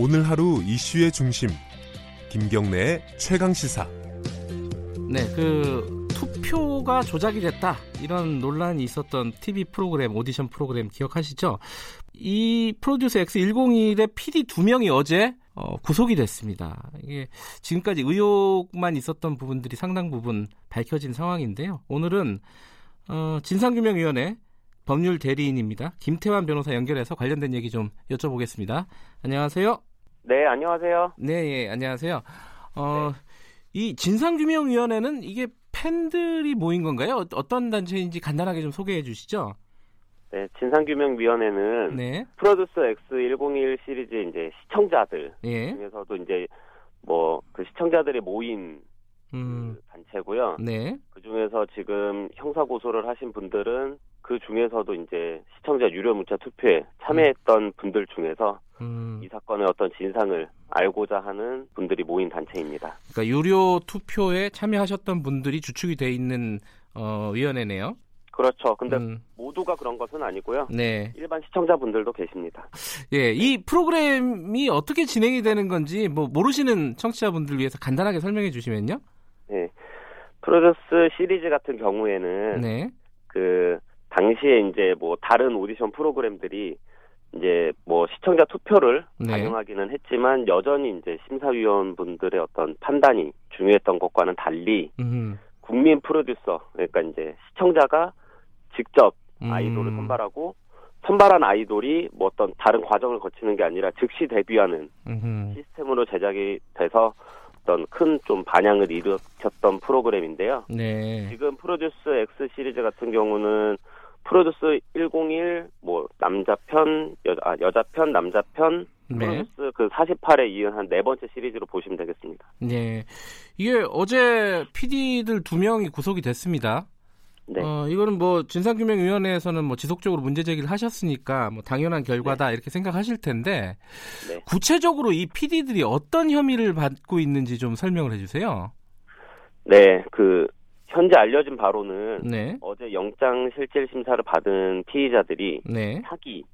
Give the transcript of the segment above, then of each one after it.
오늘 하루 이슈의 중심 김경래의 최강 시사. 네, 그 투표가 조작이 됐다 이런 논란이 있었던 TV 프로그램 오디션 프로그램 기억하시죠? 이 프로듀스 X101의 PD 두 명이 어제 어, 구속이 됐습니다. 이게 지금까지 의혹만 있었던 부분들이 상당 부분 밝혀진 상황인데요. 오늘은 어, 진상규명위원회 법률 대리인입니다. 김태환 변호사 연결해서 관련된 얘기 좀 여쭤보겠습니다. 안녕하세요. 네, 안녕하세요. 네, 예, 안녕하세요. 어, 네. 이 진상규명위원회는 이게 팬들이 모인 건가요? 어떤 단체인지 간단하게 좀 소개해 주시죠. 네, 진상규명위원회는 네. 프로듀스 X101 시리즈 이제 시청자들 예. 중에서도 이제 뭐 그 시청자들이 모인 음. 그 단체고요. 네. 그 중에서 지금 형사 고소를 하신 분들은 그 중에서도 이제 시청자 유료 문자 투표에 참여했던 음. 분들 중에서 음. 이 사건의 어떤 진상을 알고자 하는 분들이 모인 단체입니다. 그러니까 유료 투표에 참여하셨던 분들이 주축이 돼 있는 어, 위원회네요. 그렇죠. 근데 음. 모두가 그런 것은 아니고요. 네. 일반 시청자분들도 계십니다. 예, 이 프로그램이 어떻게 진행이 되는 건지 뭐 모르시는 청취자분들 위해서 간단하게 설명해 주시면요. 네. 프로듀스 시리즈 같은 경우에는 네. 그 당시에 이제 뭐 다른 오디션 프로그램들이 이제 뭐 시청자 투표를 네. 반영하기는 했지만 여전히 이제 심사위원분들의 어떤 판단이 중요했던 것과는 달리 음. 국민 프로듀서 그러니까 이제 시청자가 직접 음. 아이돌을 음. 선발하고 선발한 아이돌이 뭐 어떤 다른 과정을 거치는 게 아니라 즉시 데뷔하는 음흠. 시스템으로 제작이 돼서 어떤 큰 좀 반향을 일으켰던 프로그램인데요. 네. 지금 프로듀스 X 시리즈 같은 경우는 프로듀스 101, 뭐, 남자 편, 여자, 아, 여자 편, 남자 편, 네. 프로듀스 그 48에 이은 한 네 번째 시리즈로 보시면 되겠습니다. 네. 이게 어제 PD들 두 명이 구속이 됐습니다. 네. 어, 이거는 뭐 진상규명위원회에서는 뭐 지속적으로 문제 제기를 하셨으니까 뭐 당연한 결과다 네. 이렇게 생각하실 텐데 네. 구체적으로 이 PD들이 어떤 혐의를 받고 있는지 좀 설명을 해주세요. 네, 그 현재 알려진 바로는 네. 어제 영장 실질 심사를 받은 피의자들이 네. 사기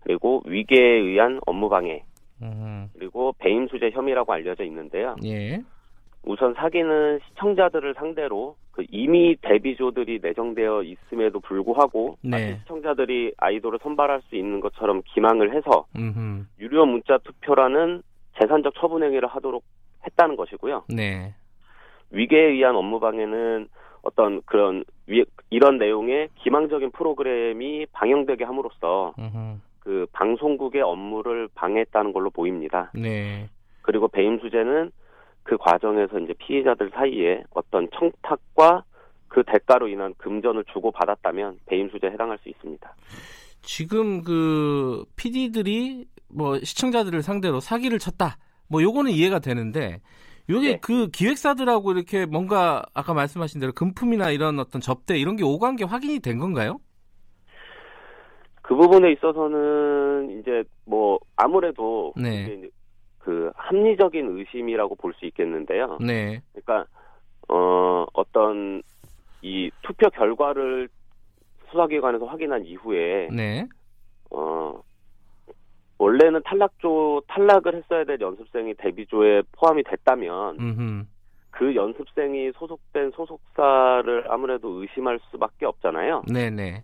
그리고 위계에 의한 업무 방해 음. 그리고 배임 수재 혐의라고 알려져 있는데요. 예. 우선 사기는 시청자들을 상대로 그 이미 데뷔조들이 내정되어 있음에도 불구하고 네. 시청자들이 아이돌을 선발할 수 있는 것처럼 기망을 해서 음흠. 유료 문자 투표라는 재산적 처분 행위를 하도록 했다는 것이고요. 네. 위계에 의한 업무 방해는 어떤 그런 위, 이런 내용의 기망적인 프로그램이 방영되게 함으로써 으흠. 그 방송국의 업무를 방해했다는 걸로 보입니다. 네. 그리고 배임 수재는 그 과정에서 이제 피해자들 사이에 어떤 청탁과 그 대가로 인한 금전을 주고 받았다면 배임 수재에 해당할 수 있습니다. 지금 그 PD들이 뭐 시청자들을 상대로 사기를 쳤다. 뭐 요거는 이해가 되는데 여기 네. 그 기획사들하고 이렇게 뭔가 아까 말씀하신 대로 금품이나 이런 어떤 접대 이런 게 오간 게 확인이 된 건가요? 그 부분에 있어서는 이제 뭐 아무래도 네. 그 합리적인 의심이라고 볼 수 있겠는데요. 네. 그러니까 어 어떤 이 투표 결과를 수사기관에서 확인한 이후에 네. 어 원래는 탈락조 탈락을 했어야 될 연습생이 데뷔조에 포함이 됐다면 음흠. 그 연습생이 소속된 소속사를 아무래도 의심할 수밖에 없잖아요. 네네.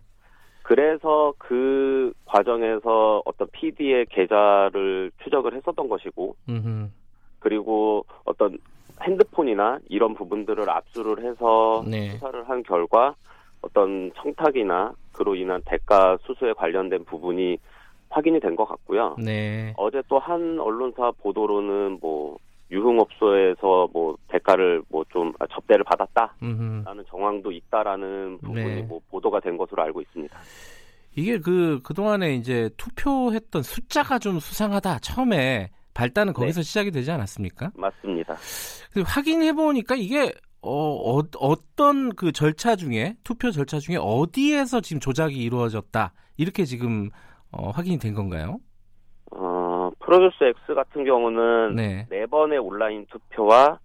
그래서 그 과정에서 어떤 PD의 계좌를 추적을 했었던 것이고, 음흠. 그리고 어떤 핸드폰이나 이런 부분들을 압수를 해서 네. 수사를 한 결과 어떤 청탁이나 그로 인한 대가 수수에 관련된 부분이 확인이 된 것 같고요. 네. 어제 또 한 언론사 보도로는 뭐 유흥업소에서 뭐 대가를 뭐 좀 접대를 받았다라는 음흠. 정황도 있다라는 부분이 네. 뭐 보도가 된 것으로 알고 있습니다. 이게 그 그동안에 이제 투표했던 숫자가 좀 수상하다. 처음에 발단은 거기서 네. 시작이 되지 않았습니까? 맞습니다. 확인해 보니까 이게 어, 어, 어떤 그 절차 중에 투표 절차 중에 어디에서 지금 조작이 이루어졌다 이렇게 지금 어, 확인이 된 건가요? 어, 프로듀스 X 같은 경우는 네. 네 번의 온라인 투표와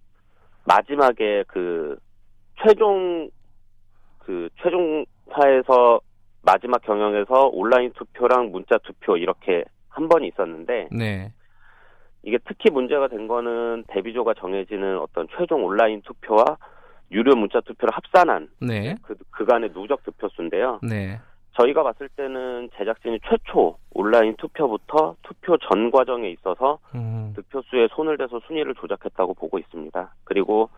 마지막에 그 최종 그 최종화에서 마지막 경영에서 온라인 투표랑 문자 투표 이렇게 한 번이 있었는데 네. 이게 특히 문제가 된 거는 데뷔조가 정해지는 어떤 최종 온라인 투표와 유료 문자 투표를 합산한 네. 그 그간의 누적 득표수인데요. 네. 저희가 봤을 때는 제작진이 최초 온라인 투표부터 투표 전 과정에 있어서 음. 득표수에 손을 대서 순위를 조작했다고 보고 있습니다. 그리고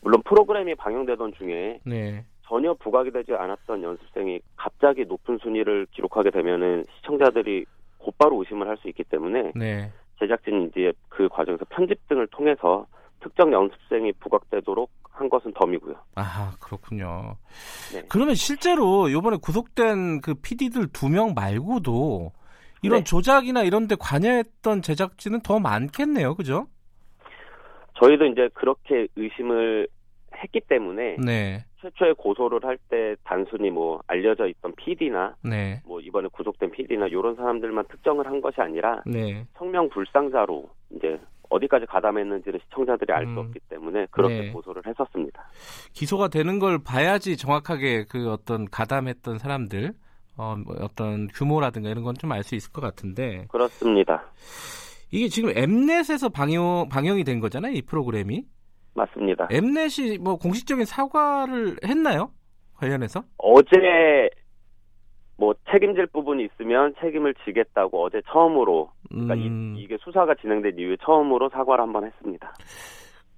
물론 프로그램이 방영되던 중에 네. 전혀 부각이 되지 않았던 연습생이 갑자기 높은 순위를 기록하게 되면은 시청자들이 곧바로 의심을 할 수 있기 때문에 네. 제작진이 이제 그 과정에서 편집 등을 통해서 특정 연습생이 부각되도록 한 것은 덤이고요. 아 그렇군요. 네. 그러면 실제로 이번에 구속된 그 PD들 두 명 말고도 이런 네. 조작이나 이런 데 관여했던 제작진은 더 많겠네요. 그죠? 저희도 이제 그렇게 의심을 했기 때문에 네. 최초에 고소를 할 때 단순히 뭐 알려져 있던 PD나 네. 뭐 이번에 구속된 PD나 이런 사람들만 특정을 한 것이 아니라 네. 성명 불상자로 이제 어디까지 가담했는지를 시청자들이 알수 음. 없기 때문에 그렇게 네. 고소를 했었습니다. 기소가 되는 걸 봐야지 정확하게 그 어떤 가담했던 사람들 어, 뭐 어떤 규모라든가 이런 건 좀 알 수 있을 것 같은데. 그렇습니다. 이게 지금 엠넷에서 방영 방영이 된 거잖아요, 이 프로그램이. 맞습니다. 엠넷이 뭐 공식적인 사과를 했나요? 관련해서? 어제 뭐 책임질 부분이 있으면 책임을 지겠다고 어제 처음으로 그러니까 음. 이, 게 수사가 진행된 이후에 처음으로 사과를 한번 했습니다.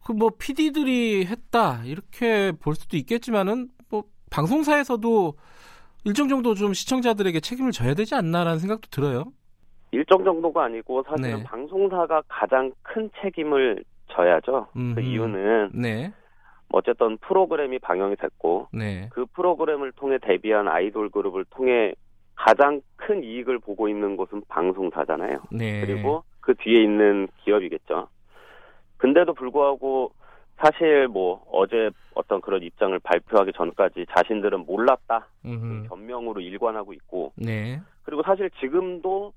그 뭐 PD들이 했다 이렇게 볼 수도 있겠지만은 뭐 방송사에서도 일정 정도 좀 시청자들에게 책임을 져야 되지 않나라는 생각도 들어요. 일정 정도가 아니고 사실은 네. 방송사가 가장 큰 책임을 져야죠. 음흠. 그 이유는 네. 어쨌든 프로그램이 방영이 됐고 네. 그 프로그램을 통해 데뷔한 아이돌 그룹을 통해 가장 큰 이익을 보고 있는 곳은 방송사잖아요. 네. 그리고 그 뒤에 있는 기업이겠죠. 근데도 불구하고 사실 뭐 어제 어떤 그런 입장을 발표하기 전까지 자신들은 몰랐다 그 변명으로 일관하고 있고 네. 그리고 사실 지금도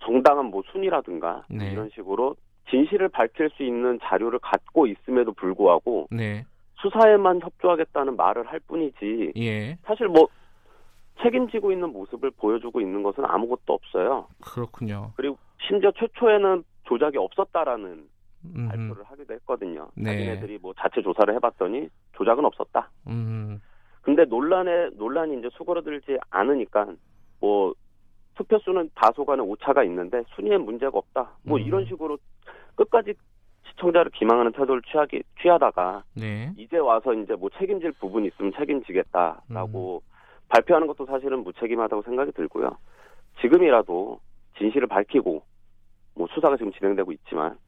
정당한 뭐 순위라든가 네. 이런 식으로 진실을 밝힐 수 있는 자료를 갖고 있음에도 불구하고 네. 수사에만 협조하겠다는 말을 할 뿐이지 예. 사실 뭐 책임지고 있는 모습을 보여주고 있는 것은 아무것도 없어요. 그렇군요. 그리고 심지어 최초에는 조작이 없었다라는 음흠. 발표를 하기도 했거든요. 네. 자기네들이 뭐 자체 조사를 해봤더니 조작은 없었다. 음. 근데 논란에 논란이 이제 수그러들지 않으니까 뭐 투표 수는 다소간의 오차가 있는데 순위에 문제가 없다. 뭐 음. 이런 식으로 끝까지 시청자를 기망하는 태도를 취하기 취하다가 네. 이제 와서 이제 뭐 책임질 부분이 있으면 책임지겠다라고 음. 발표하는 것도 사실은 무책임하다고 생각이 들고요. 지금이라도 진실을 밝히고 뭐 수사가 지금 진행되고 있지만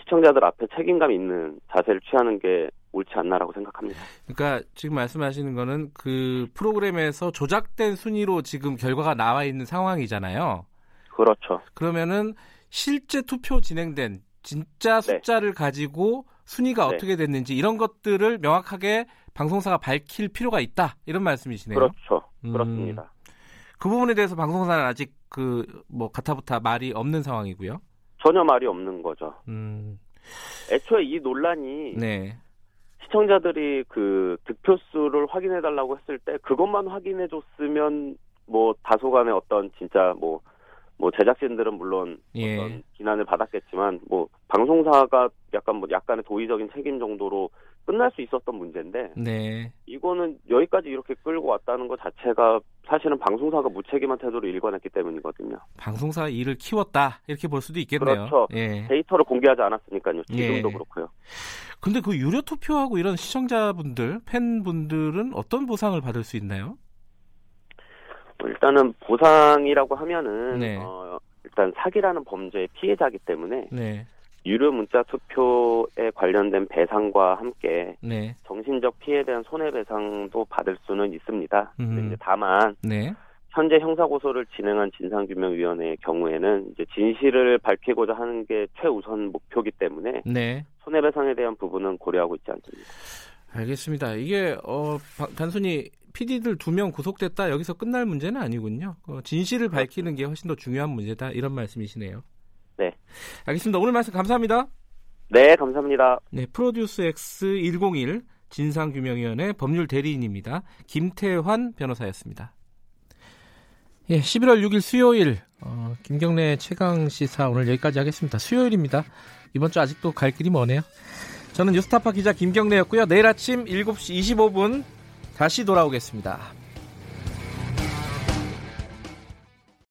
시청자들 앞에 책임감 있는 자세를 취하는 게 옳지 않나라고 생각합니다. 그러니까 지금 말씀하시는 거는 그 프로그램에서 조작된 순위로 지금 결과가 나와 있는 상황이잖아요. 그렇죠. 그러면은 실제 투표 진행된 진짜 네. 숫자를 네. 가지고 순위가 네. 어떻게 됐는지 이런 것들을 명확하게 방송사가 밝힐 필요가 있다 이런 말씀이시네요. 그렇죠. 음, 그렇습니다. 그 부분에 대해서 방송사는 아직 그 뭐 가타부타 말이 없는 상황이고요. 전혀 말이 없는 거죠. 음. 애초에 이 논란이 네. 시청자들이 그 득표수를 확인해 달라고 했을 때 그것만 확인해 줬으면 뭐 다소간의 어떤 진짜 뭐 뭐 제작진들은 물론 예. 어떤 비난을 받았겠지만 뭐 방송사가 약간 뭐 약간의 도의적인 책임 정도로 끝날 수 있었던 문제인데 네. 이거는 여기까지 이렇게 끌고 왔다는 것 자체가 사실은 방송사가 무책임한 태도로 일관했기 때문이거든요. 방송사 일을 키웠다 이렇게 볼 수도 있겠네요. 그렇죠. 예. 데이터를 공개하지 않았으니까요. 지금도 예. 그렇고요. 근데 그 유료 투표하고 이런 시청자분들, 팬분들은 어떤 보상을 받을 수 있나요? 일단은 보상이라고 하면은 네. 어, 일단 사기라는 범죄의 피해자기 때문에 네. 유료 문자 투표에 관련된 배상과 함께 네. 정신적 피해에 대한 손해배상도 받을 수는 있습니다. 음. 이제 다만 네. 현재 형사고소를 진행한 진상규명위원회의 경우에는 이제 진실을 밝히고자 하는 게 최우선 목표기 때문에 네. 손해배상에 대한 부분은 고려하고 있지 않습니다. 알겠습니다. 이게 어, 단순히 PD들 두 명 구속됐다 여기서 끝날 문제는 아니군요. 어, 진실을 밝히는 게 훨씬 더 중요한 문제다 이런 말씀이시네요. 네. 알겠습니다. 오늘 말씀 감사합니다. 네, 감사합니다. 네, 프로듀스 X 101 진상규명위원회 법률 대리인입니다. 김태환 변호사였습니다. 예, 11월 6일 수요일 어, 김경래 최강 시사 오늘 여기까지 하겠습니다. 수요일입니다. 이번 주 아직도 갈 길이 머네요. 저는 뉴스타파 기자 김경래였고요. 내일 아침 7시 25분 다시 돌아오겠습니다.